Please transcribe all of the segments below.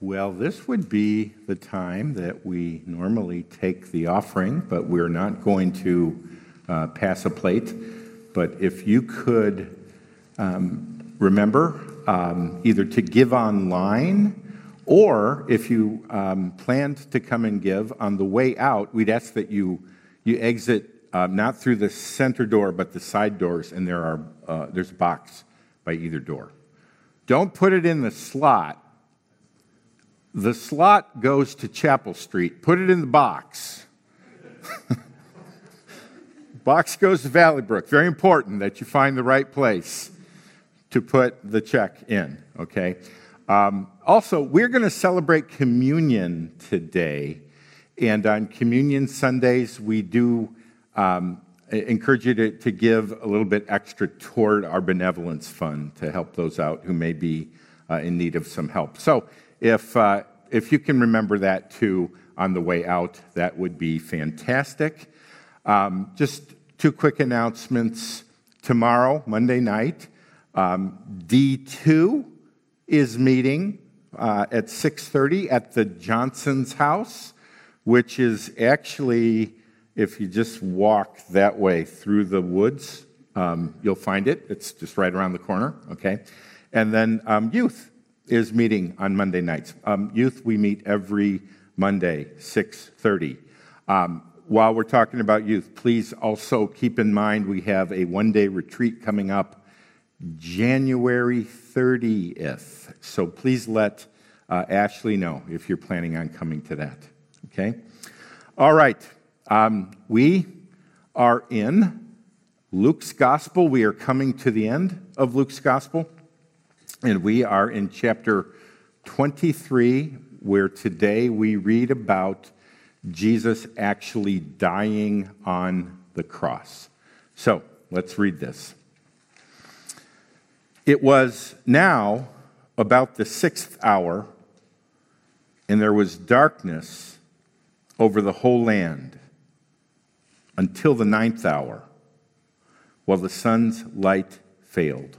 Well, this would be the time that we normally take the offering, but we're not going to uh, pass a plate. But if you could um, remember um, either to give online or if you um, planned to come and give on the way out, we'd ask that you, you exit uh, not through the center door, but the side doors, and there are, uh, there's a box by either door. Don't put it in the slot the slot goes to Chapel Street. Put it in the box. box goes to Valley Brook. Very important that you find the right place to put the check in, okay? Um, also, we're going to celebrate communion today. And on communion Sundays, we do um, encourage you to, to give a little bit extra toward our benevolence fund to help those out who may be uh, in need of some help. So, if, uh, if you can remember that too on the way out, that would be fantastic. Um, just two quick announcements. Tomorrow, Monday night, um, D2 is meeting uh, at 6.30 at the Johnson's house, which is actually, if you just walk that way through the woods, um, you'll find it. It's just right around the corner, okay? And then um, youth is meeting on Monday nights. Um, youth, we meet every Monday, 6.30. Um, while we're talking about youth, please also keep in mind we have a one-day retreat coming up January 30th. So please let uh, Ashley know if you're planning on coming to that. Okay? All right. Um, we are in Luke's Gospel. We are coming to the end of Luke's Gospel. And we are in chapter 23, where today we read about Jesus actually dying on the cross. So let's read this. It was now about the sixth hour, and there was darkness over the whole land until the ninth hour, while the sun's light failed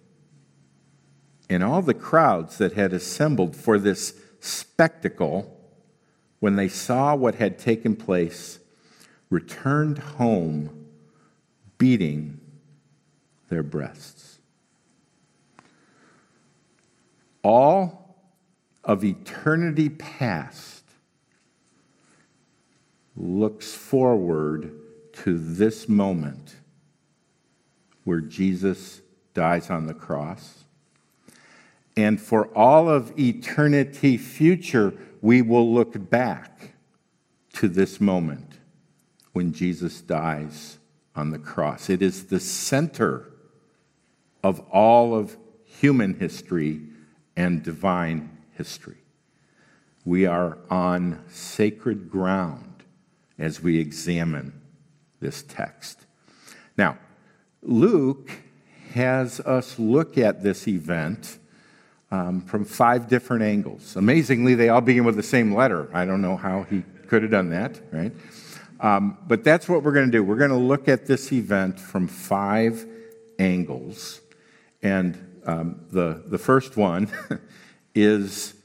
and all the crowds that had assembled for this spectacle, when they saw what had taken place, returned home beating their breasts. All of eternity past looks forward to this moment where Jesus dies on the cross and for all of eternity future, we will look back to this moment when Jesus dies on the cross. It is the center of all of human history and divine history. We are on sacred ground as we examine this text. Now, Luke has us look at this event um, from five different angles. Amazingly, they all begin with the same letter. I don't know how he could have done that, right? Um, but that's what we're going to do. We're going to look at this event from five angles. And um, the, the first one is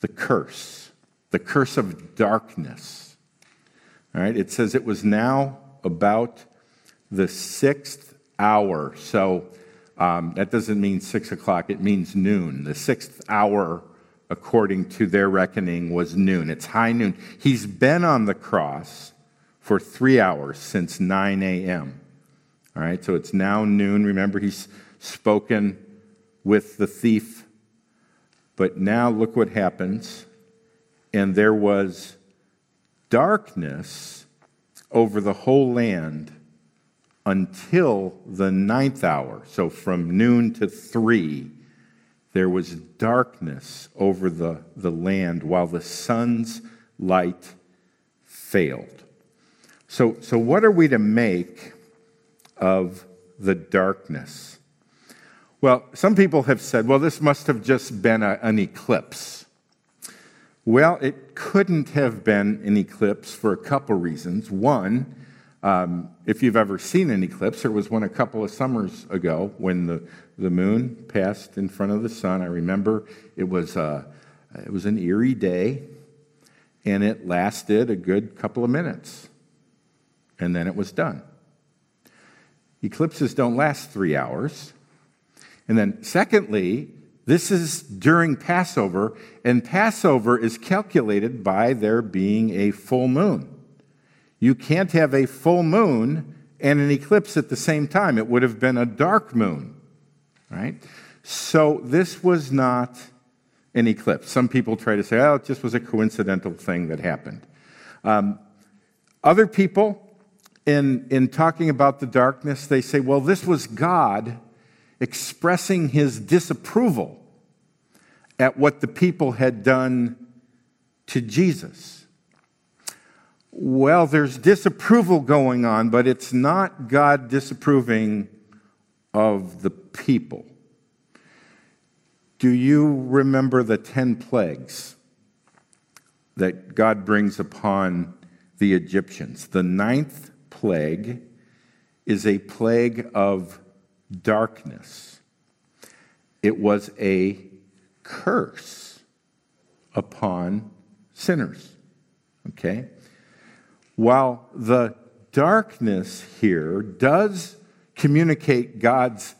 the curse, the curse of darkness. All right, it says it was now about the sixth hour. So um, that doesn't mean six o'clock, it means noon. The sixth hour, according to their reckoning, was noon. It's high noon. He's been on the cross for three hours since 9 a.m. All right, so it's now noon. Remember, he's spoken with the thief. But now look what happens. And there was darkness over the whole land until the ninth hour, so from noon to three, there was darkness over the, the land while the sun's light failed. So, so, what are we to make of the darkness? Well, some people have said, well, this must have just been a, an eclipse. Well, it couldn't have been an eclipse for a couple reasons. One, um, if you've ever seen an eclipse, there was one a couple of summers ago when the, the moon passed in front of the sun. I remember it was, uh, it was an eerie day, and it lasted a good couple of minutes, and then it was done. Eclipses don't last three hours. And then, secondly, this is during Passover, and Passover is calculated by there being a full moon. You can't have a full moon and an eclipse at the same time. It would have been a dark moon, right? So this was not an eclipse. Some people try to say, oh, it just was a coincidental thing that happened. Um, other people, in, in talking about the darkness, they say, well, this was God expressing his disapproval at what the people had done to Jesus. Well, there's disapproval going on, but it's not God disapproving of the people. Do you remember the 10 plagues that God brings upon the Egyptians? The ninth plague is a plague of darkness, it was a curse upon sinners. Okay? While the darkness here does communicate God's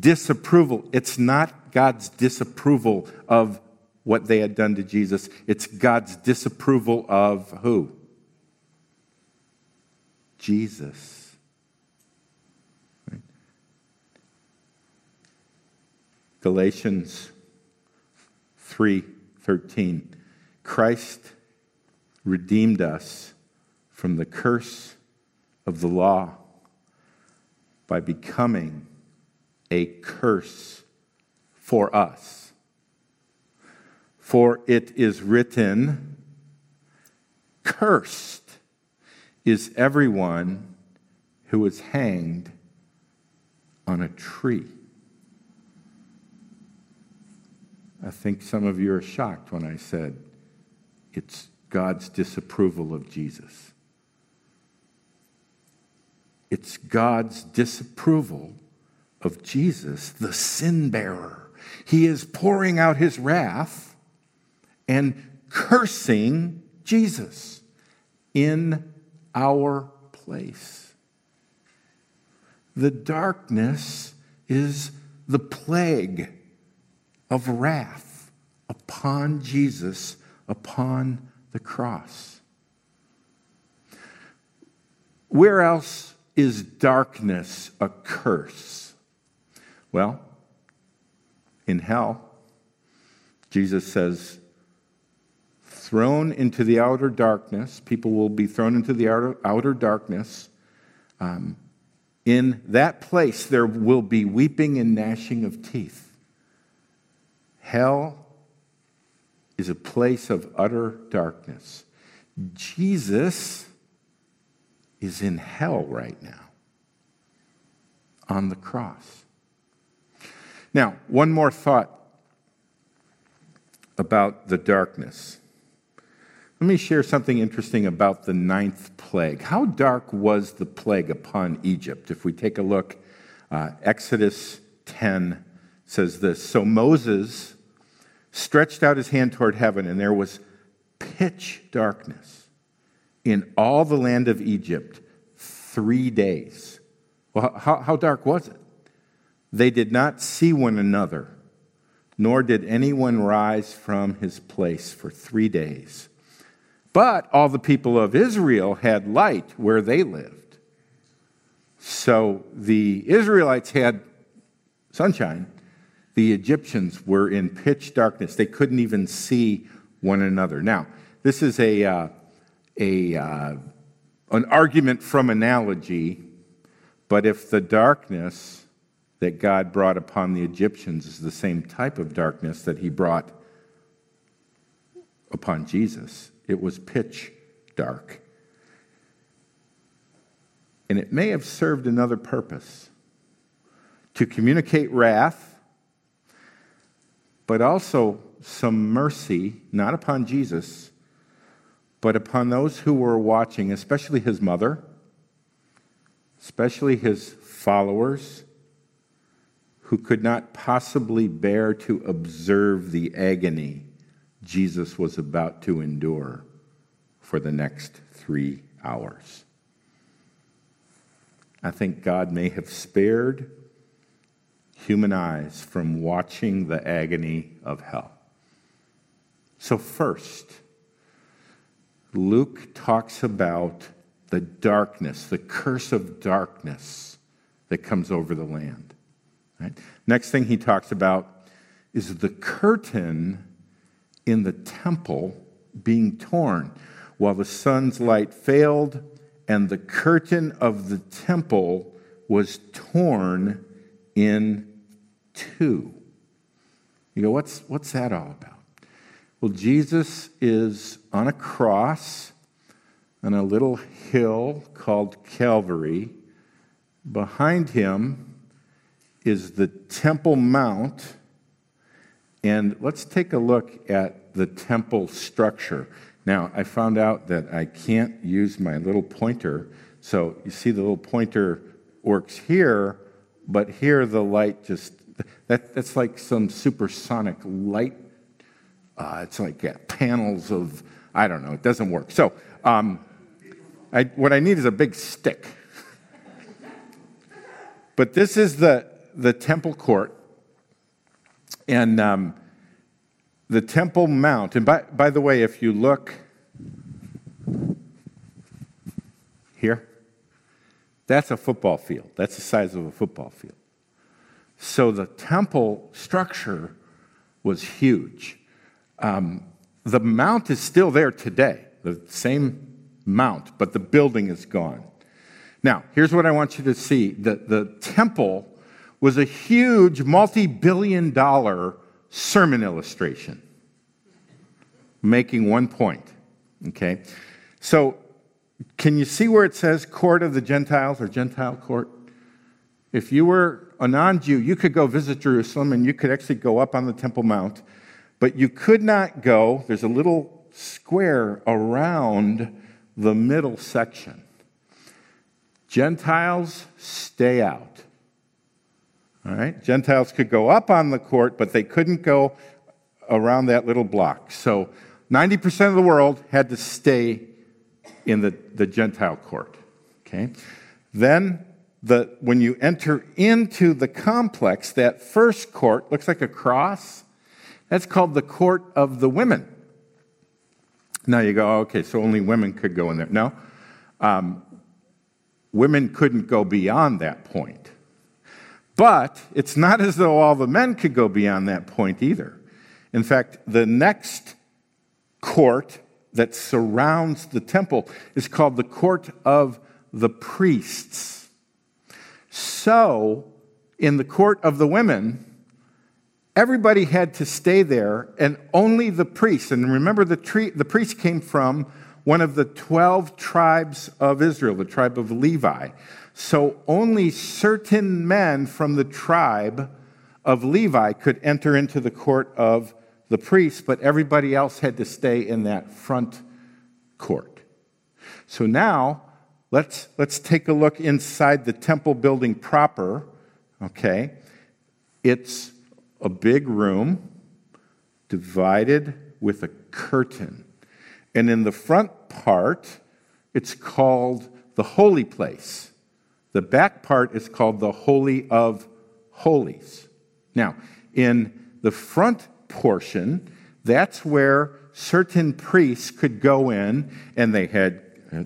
disapproval, it's not God's disapproval of what they had done to Jesus, it's God's disapproval of who? Jesus. Galatians 3:13 Christ redeemed us from the curse of the law by becoming a curse for us. For it is written, Cursed is everyone who is hanged on a tree. I think some of you are shocked when I said it's God's disapproval of Jesus. It's God's disapproval of Jesus, the sin bearer. He is pouring out his wrath and cursing Jesus in our place. The darkness is the plague of wrath upon Jesus, upon the cross. Where else is darkness a curse? Well, in hell, Jesus says, thrown into the outer darkness, people will be thrown into the outer, outer darkness. Um, in that place, there will be weeping and gnashing of teeth. Hell is a place of utter darkness. Jesus is in hell right now on the cross. Now, one more thought about the darkness. Let me share something interesting about the ninth plague. How dark was the plague upon Egypt? If we take a look, uh, Exodus 10 says this So Moses stretched out his hand toward heaven, and there was pitch darkness in all the land of Egypt three days. Well, how, how dark was it? They did not see one another, nor did anyone rise from his place for three days. But all the people of Israel had light where they lived. So the Israelites had sunshine. The Egyptians were in pitch darkness. They couldn't even see one another. Now, this is a, uh, a, uh, an argument from analogy, but if the darkness that God brought upon the Egyptians is the same type of darkness that he brought upon Jesus. It was pitch dark. And it may have served another purpose to communicate wrath, but also some mercy, not upon Jesus, but upon those who were watching, especially his mother, especially his followers, who could not possibly bear to observe the agony Jesus was about to endure for the next three hours. I think God may have spared human eyes from watching the agony of hell. So, first, Luke talks about the darkness, the curse of darkness that comes over the land. Right? Next thing he talks about is the curtain in the temple being torn while the sun's light failed and the curtain of the temple was torn in two. You go, what's, what's that all about? Well, Jesus is on a cross on a little hill called Calvary. Behind him is the Temple Mount. And let's take a look at the temple structure. Now, I found out that I can't use my little pointer. So you see, the little pointer works here, but here the light just, that, that's like some supersonic light. Uh, it's like yeah, panels of, I don't know, it doesn't work. So, um, I, what I need is a big stick. but this is the, the temple court. And um, the Temple Mount, and by, by the way, if you look here, that's a football field. That's the size of a football field. So the temple structure was huge. Um, the mount is still there today, the same mount, but the building is gone. Now, here's what I want you to see the, the temple was a huge, multi billion dollar sermon illustration, making one point. Okay? So, can you see where it says court of the Gentiles or Gentile court? If you were a non Jew, you could go visit Jerusalem and you could actually go up on the Temple Mount, but you could not go. There's a little square around the middle section. Gentiles stay out. All right? Gentiles could go up on the court, but they couldn't go around that little block. So 90% of the world had to stay in the, the Gentile court. Okay? Then, the, when you enter into the complex, that first court looks like a cross. That's called the court of the women. Now you go, okay, so only women could go in there. No, um, women couldn't go beyond that point. But it's not as though all the men could go beyond that point either. In fact, the next court that surrounds the temple is called the court of the priests. So, in the court of the women, everybody had to stay there, and only the priests, and remember the, tree, the priest came from one of the 12 tribes of Israel, the tribe of Levi. So only certain men from the tribe of Levi could enter into the court of the priests, but everybody else had to stay in that front court. So now let's, let's take a look inside the temple building proper. Okay. It's a big room divided with a curtain. And in the front part, it's called the holy place. The back part is called the Holy of Holies. Now, in the front portion, that's where certain priests could go in and they had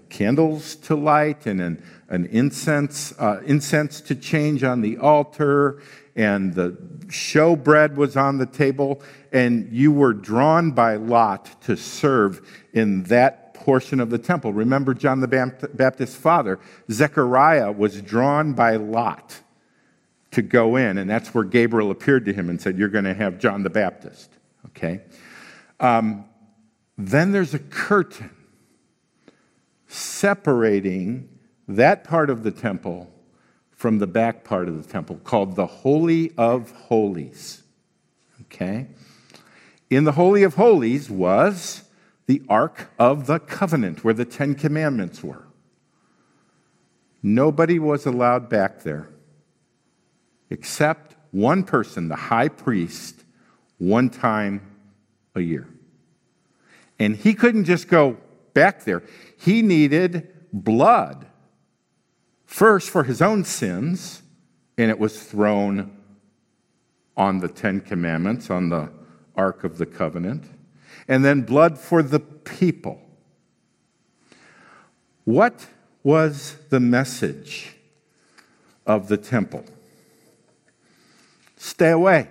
candles to light and an, an incense, uh, incense to change on the altar, and the showbread was on the table, and you were drawn by lot to serve in that portion of the temple. Remember John the Baptist's father, Zechariah, was drawn by lot to go in, and that's where Gabriel appeared to him and said, You're going to have John the Baptist. Okay? Um, then there's a curtain separating that part of the temple from the back part of the temple called the Holy of Holies. Okay? In the Holy of Holies was the Ark of the Covenant, where the Ten Commandments were. Nobody was allowed back there except one person, the high priest, one time a year. And he couldn't just go back there, he needed blood. First, for his own sins, and it was thrown on the Ten Commandments, on the Ark of the Covenant, and then blood for the people. What was the message of the temple? Stay away.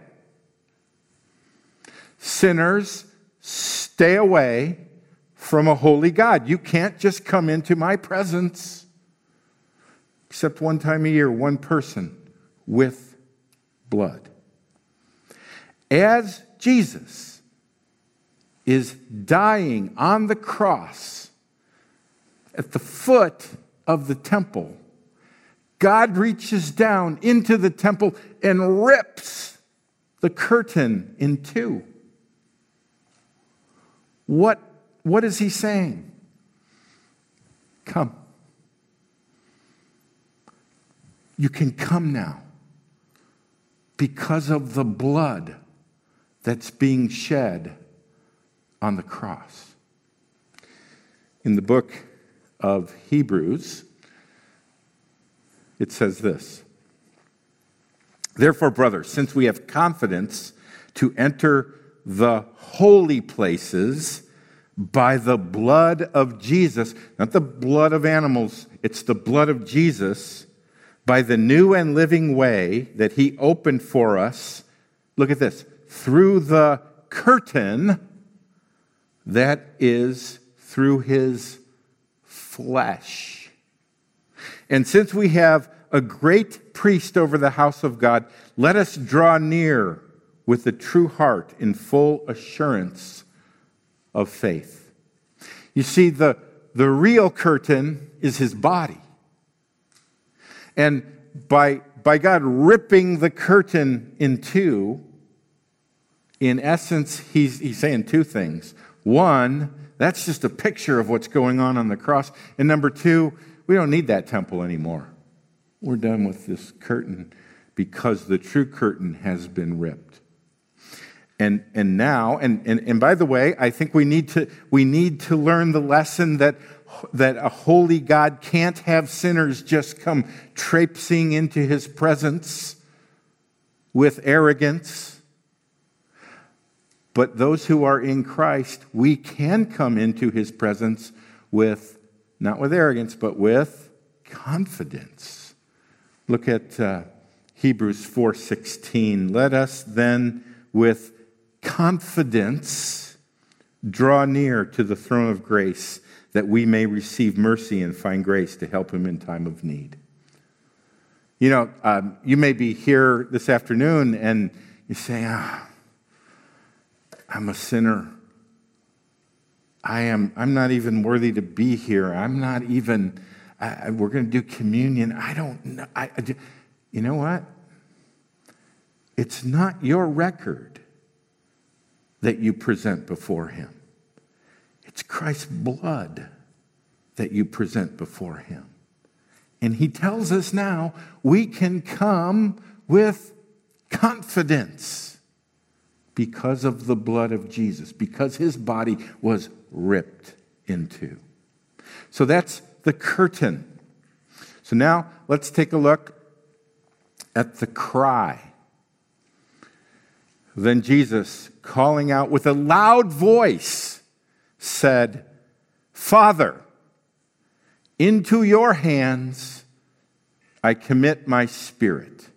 Sinners, stay away from a holy God. You can't just come into my presence, except one time a year, one person with blood. As Jesus is dying on the cross at the foot of the temple, God reaches down into the temple and rips the curtain in two. What, what is he saying? Come. You can come now because of the blood that's being shed on the cross. In the book of Hebrews, it says this Therefore, brothers, since we have confidence to enter the holy places by the blood of Jesus, not the blood of animals, it's the blood of Jesus, by the new and living way that he opened for us. Look at this through the curtain that is through his flesh. And since we have a great priest over the house of God, let us draw near with a true heart in full assurance of faith. You see, the, the real curtain is his body. And by, by God ripping the curtain in two, in essence, he's, he's saying two things. One, that's just a picture of what's going on on the cross. And number two, we don't need that temple anymore. We're done with this curtain because the true curtain has been ripped. And, and now, and, and, and by the way, I think we need to, we need to learn the lesson that, that a holy God can't have sinners just come traipsing into his presence with arrogance but those who are in Christ, we can come into his presence with, not with arrogance, but with confidence. Look at uh, Hebrews 4:16. Let us then with confidence draw near to the throne of grace that we may receive mercy and find grace to help him in time of need. You know, um, you may be here this afternoon and you say, ah, I'm a sinner. I am, I'm not even worthy to be here. I'm not even, I, we're going to do communion. I don't know. I, I, you know what? It's not your record that you present before Him, it's Christ's blood that you present before Him. And He tells us now we can come with confidence because of the blood of Jesus, because his body was ripped into. So that's the curtain. So now let's take a look at the cry. Then Jesus, calling out with a loud voice, said, Father, into your hands I commit my spirit.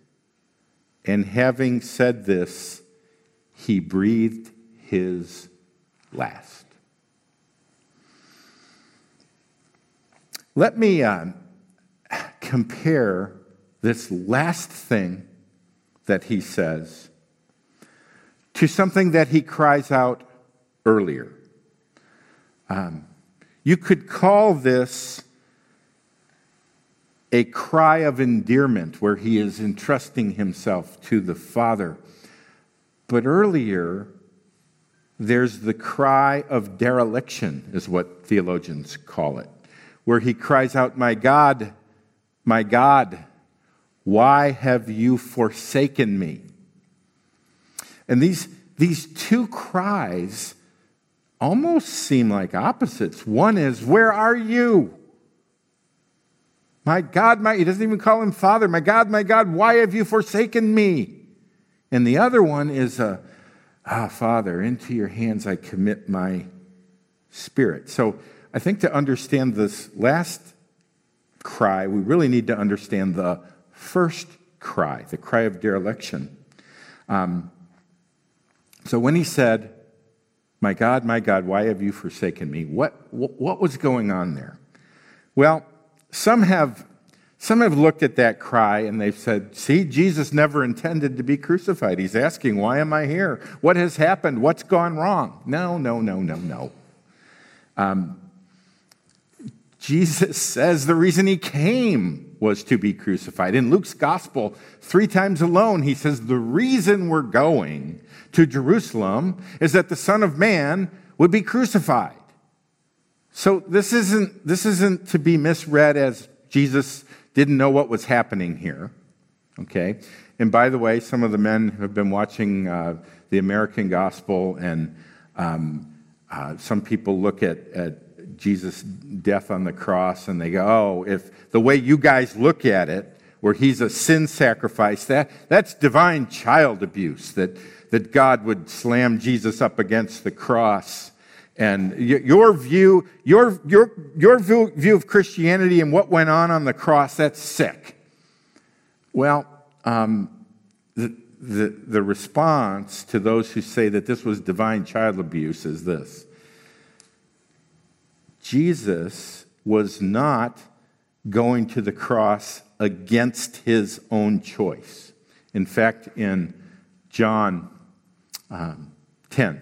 And having said this, he breathed his last. Let me uh, compare this last thing that he says to something that he cries out earlier. Um, you could call this a cry of endearment where he is entrusting himself to the Father. But earlier, there's the cry of dereliction, is what theologians call it, where he cries out, My God, my God, why have you forsaken me? And these, these two cries almost seem like opposites. One is, Where are you? My God, my, he doesn't even call him Father. My God, my God, why have you forsaken me? And the other one is, uh, Ah, Father, into your hands I commit my spirit. So I think to understand this last cry, we really need to understand the first cry, the cry of dereliction. Um, so when he said, My God, my God, why have you forsaken me? What, what was going on there? Well, some have some have looked at that cry and they've said, See, Jesus never intended to be crucified. He's asking, Why am I here? What has happened? What's gone wrong? No, no, no, no, no. Um, Jesus says the reason he came was to be crucified. In Luke's gospel, three times alone, he says, The reason we're going to Jerusalem is that the Son of Man would be crucified. So this isn't, this isn't to be misread as Jesus didn't know what was happening here. Okay? And by the way, some of the men have been watching uh, the American gospel, and um, uh, some people look at, at Jesus' death on the cross and they go, oh, if the way you guys look at it, where he's a sin sacrifice, that, that's divine child abuse, that, that God would slam Jesus up against the cross and your view, your, your, your view of Christianity and what went on on the cross, that's sick. Well, um, the, the, the response to those who say that this was divine child abuse is this Jesus was not going to the cross against his own choice. In fact, in John um, 10,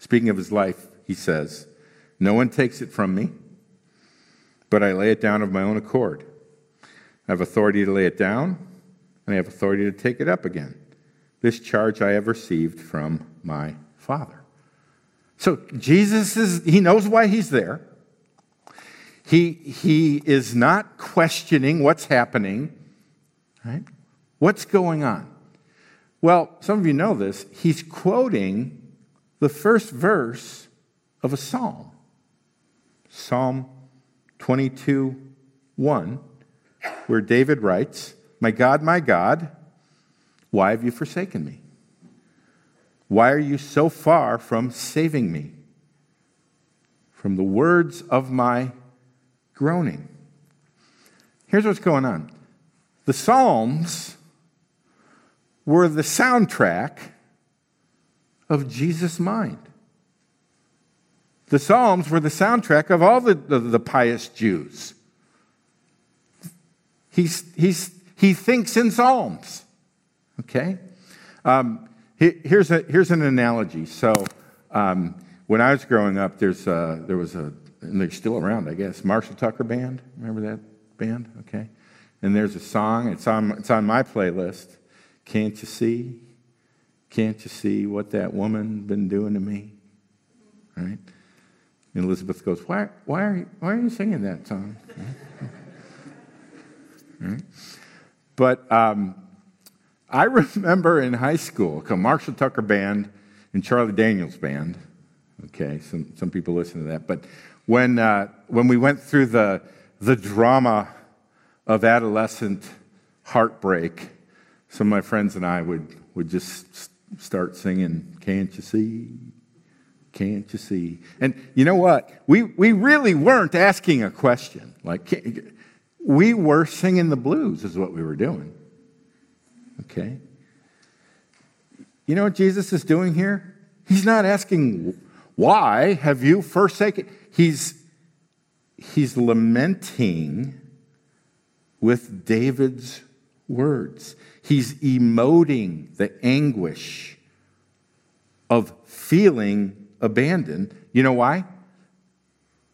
Speaking of his life, he says, No one takes it from me, but I lay it down of my own accord. I have authority to lay it down, and I have authority to take it up again. This charge I have received from my Father. So Jesus is, he knows why he's there. He, he is not questioning what's happening, right? What's going on? Well, some of you know this. He's quoting the first verse of a psalm Psalm 22 1, where David writes, My God, my God, why have you forsaken me? Why are you so far from saving me? From the words of my groaning. Here's what's going on the Psalms were the soundtrack of Jesus' mind. The Psalms were the soundtrack of all the, the, the pious Jews. He's, he's, he thinks in Psalms. Okay? Um, here's, a, here's an analogy. So, um, when I was growing up, there's a, there was a, and they're still around, I guess, Marshall Tucker Band. Remember that band? Okay. And there's a song, it's on, it's on my playlist. Can't you see? Can't you see what that woman been doing to me? Right? And Elizabeth goes, Why, why, are, you, why are you singing that song? right? But um, I remember in high school, a Marshall Tucker band and Charlie Daniels band. Okay, some, some people listen to that. But when, uh, when we went through the, the drama of adolescent heartbreak, some of my friends and I would, would just start singing, Can't You See? Can't you see? And you know what? We, we really weren't asking a question. Like, we were singing the blues, is what we were doing. Okay? You know what Jesus is doing here? He's not asking, Why have you forsaken? He's, he's lamenting with David's words. He's emoting the anguish of feeling abandoned. You know why?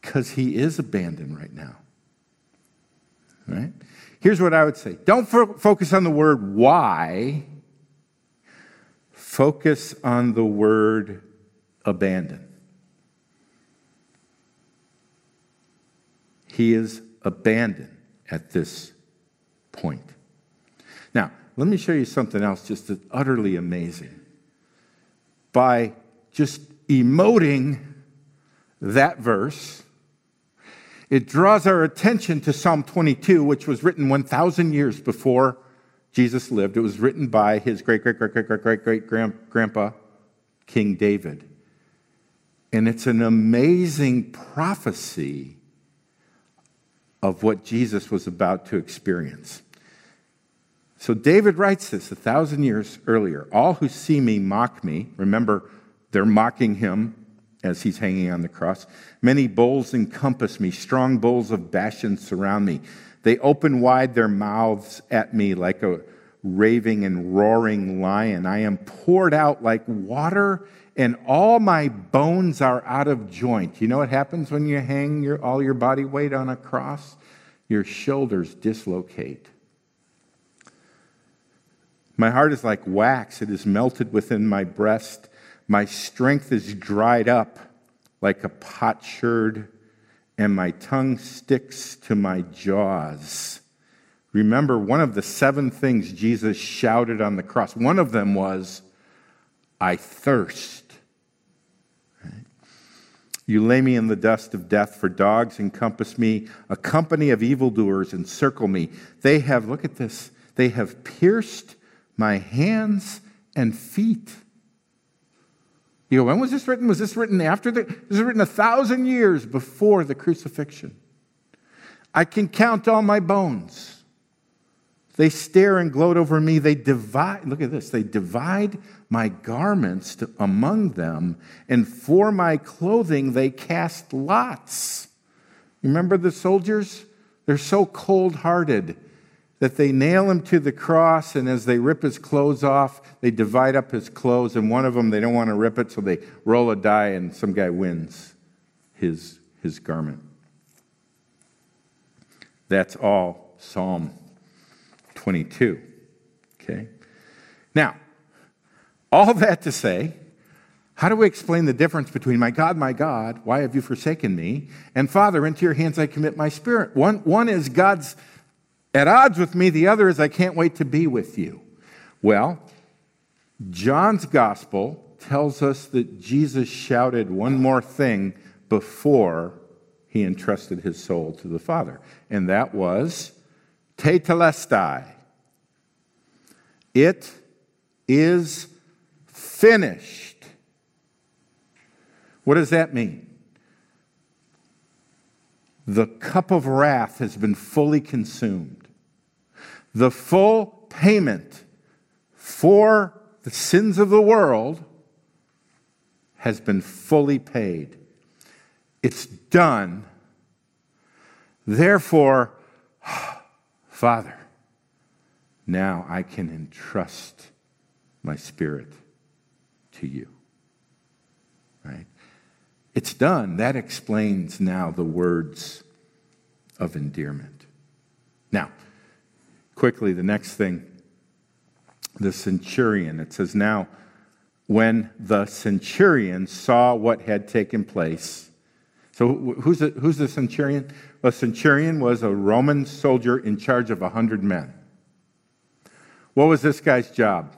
Because he is abandoned right now. Right? Here's what I would say don't fo- focus on the word why, focus on the word abandon. He is abandoned at this point. Now, let me show you something else just utterly amazing. By just emoting that verse, it draws our attention to Psalm 22, which was written 1,000 years before Jesus lived. It was written by his great, great, great, great, great, great, great grandpa, King David. And it's an amazing prophecy of what Jesus was about to experience. So David writes this a thousand years earlier. All who see me mock me. Remember, they're mocking him as he's hanging on the cross. Many bulls encompass me, strong bulls of Bashan surround me. They open wide their mouths at me like a raving and roaring lion. I am poured out like water, and all my bones are out of joint. You know what happens when you hang your, all your body weight on a cross? Your shoulders dislocate. My heart is like wax, it is melted within my breast. My strength is dried up like a potsherd, and my tongue sticks to my jaws. Remember, one of the seven things Jesus shouted on the cross, one of them was, I thirst. You lay me in the dust of death, for dogs encompass me. A company of evildoers encircle me. They have, look at this, they have pierced my hands and feet. You go, when was this written? Was this written after the? This was written a thousand years before the crucifixion. I can count all my bones. They stare and gloat over me. They divide, look at this, they divide my garments to, among them, and for my clothing they cast lots. Remember the soldiers? They're so cold hearted that they nail him to the cross, and as they rip his clothes off, they divide up his clothes, and one of them, they don't want to rip it, so they roll a die, and some guy wins his, his garment. That's all Psalm 22. Okay? Now, all that to say, how do we explain the difference between my God, my God, why have you forsaken me? And Father, into your hands I commit my spirit. One, one is God's at odds with me, the other is I can't wait to be with you. Well, John's gospel tells us that Jesus shouted one more thing before he entrusted his soul to the Father, and that was tetelestai. It is finished. What does that mean? The cup of wrath has been fully consumed the full payment for the sins of the world has been fully paid. It's done. Therefore, Father, now I can entrust my spirit to you. Right? It's done. That explains now the words of endearment. Now, quickly the next thing the centurion. It says, Now, when the centurion saw what had taken place, so who's the, who's the centurion? A centurion was a Roman soldier in charge of 100 men. What was this guy's job?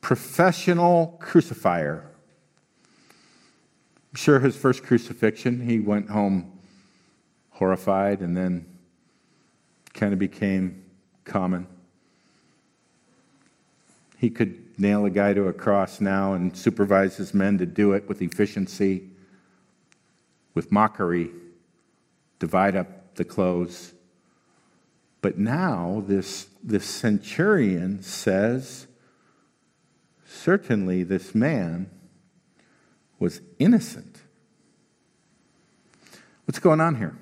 Professional crucifier. I'm sure his first crucifixion, he went home horrified and then kind of became common. He could nail a guy to a cross now and supervise his men to do it with efficiency, with mockery, divide up the clothes. But now this, this centurion says, certainly this man was innocent. What's going on here?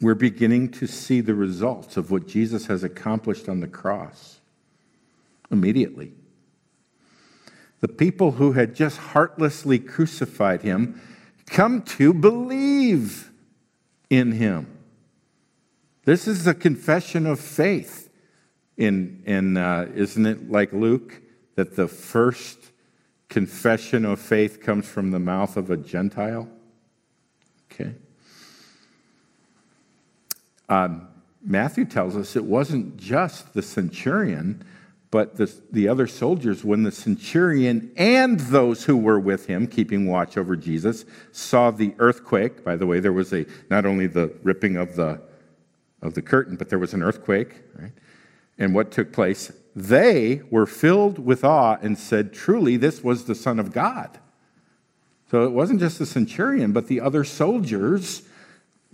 We're beginning to see the results of what Jesus has accomplished on the cross immediately. The people who had just heartlessly crucified him come to believe in him. This is a confession of faith. In, in uh, isn't it like Luke that the first confession of faith comes from the mouth of a Gentile? Okay. Um, Matthew tells us it wasn't just the centurion, but the, the other soldiers, when the centurion and those who were with him, keeping watch over Jesus, saw the earthquake. By the way, there was a not only the ripping of the of the curtain, but there was an earthquake, right? And what took place? They were filled with awe and said, Truly, this was the Son of God. So it wasn't just the centurion, but the other soldiers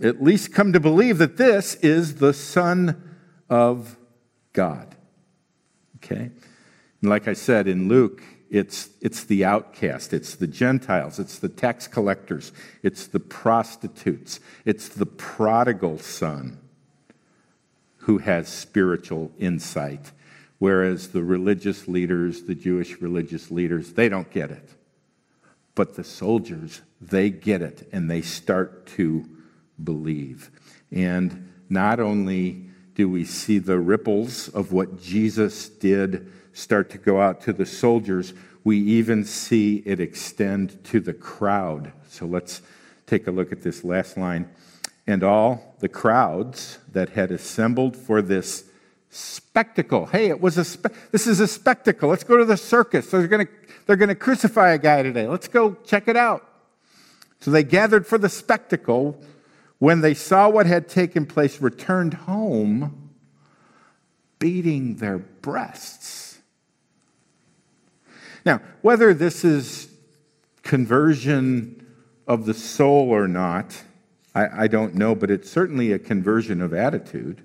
at least come to believe that this is the Son of God. Okay? And like I said in Luke, it's, it's the outcast, it's the Gentiles, it's the tax collectors, it's the prostitutes, it's the prodigal son who has spiritual insight. Whereas the religious leaders, the Jewish religious leaders, they don't get it. But the soldiers, they get it and they start to believe. And not only do we see the ripples of what Jesus did start to go out to the soldiers, we even see it extend to the crowd. So let's take a look at this last line. And all the crowds that had assembled for this spectacle. Hey, it was a spe- this is a spectacle. Let's go to the circus. They're going to they're going to crucify a guy today. Let's go check it out. So they gathered for the spectacle when they saw what had taken place, returned home beating their breasts. Now, whether this is conversion of the soul or not, I, I don't know, but it's certainly a conversion of attitude.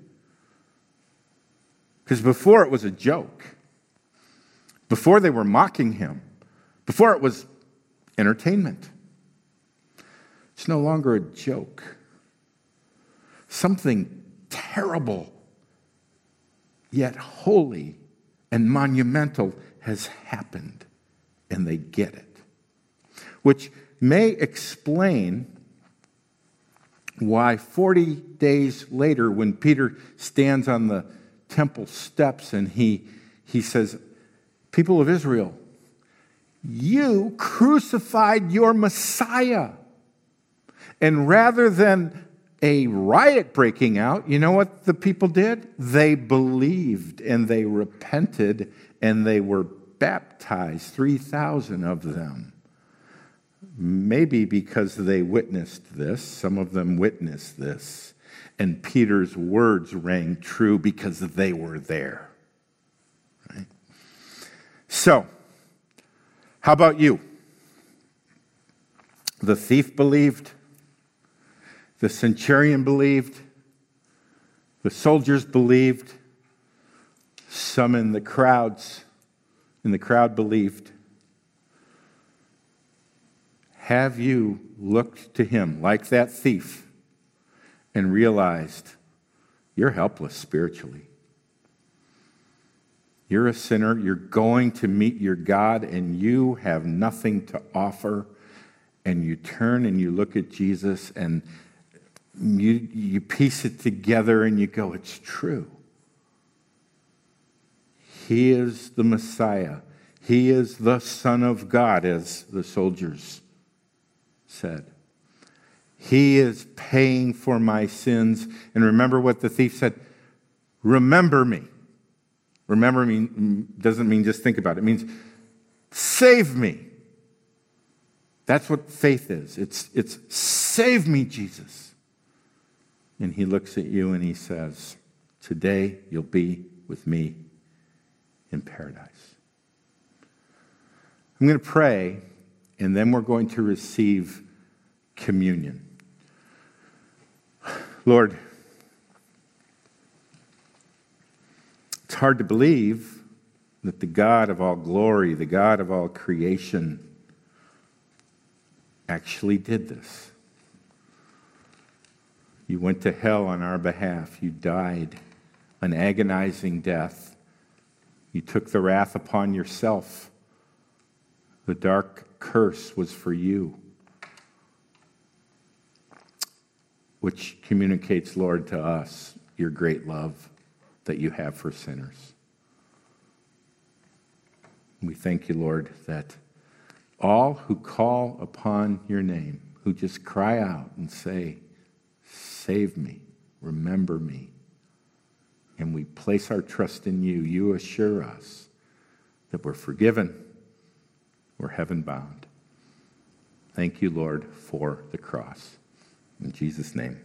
Because before it was a joke, before they were mocking him, before it was entertainment. It's no longer a joke something terrible, yet holy and monumental has happened, and they get it. Which may explain why 40 days later, when Peter stands on the temple steps and he, he says, People of Israel, you crucified your Messiah. And rather than a riot breaking out, you know what the people did? They believed and they repented and they were baptized, 3,000 of them. Maybe because they witnessed this, some of them witnessed this, and Peter's words rang true because they were there. Right? So, how about you? The thief believed, the centurion believed, the soldiers believed, some in the crowds in the crowd believed. Have you looked to him like that thief and realized you're helpless spiritually? You're a sinner. You're going to meet your God, and you have nothing to offer. And you turn and you look at Jesus, and you, you piece it together and you go, it's true. He is the Messiah. He is the Son of God, as the soldiers said. He is paying for my sins. And remember what the thief said remember me. Remember me doesn't mean just think about it, it means save me. That's what faith is. It's, it's save me, Jesus. And he looks at you and he says, Today you'll be with me in paradise. I'm going to pray, and then we're going to receive communion. Lord, it's hard to believe that the God of all glory, the God of all creation, actually did this. You went to hell on our behalf. You died an agonizing death. You took the wrath upon yourself. The dark curse was for you, which communicates, Lord, to us your great love that you have for sinners. We thank you, Lord, that all who call upon your name, who just cry out and say, Save me, remember me, and we place our trust in you, you assure us that we're forgiven, we're heaven bound. Thank you, Lord, for the cross. In Jesus' name,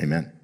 amen.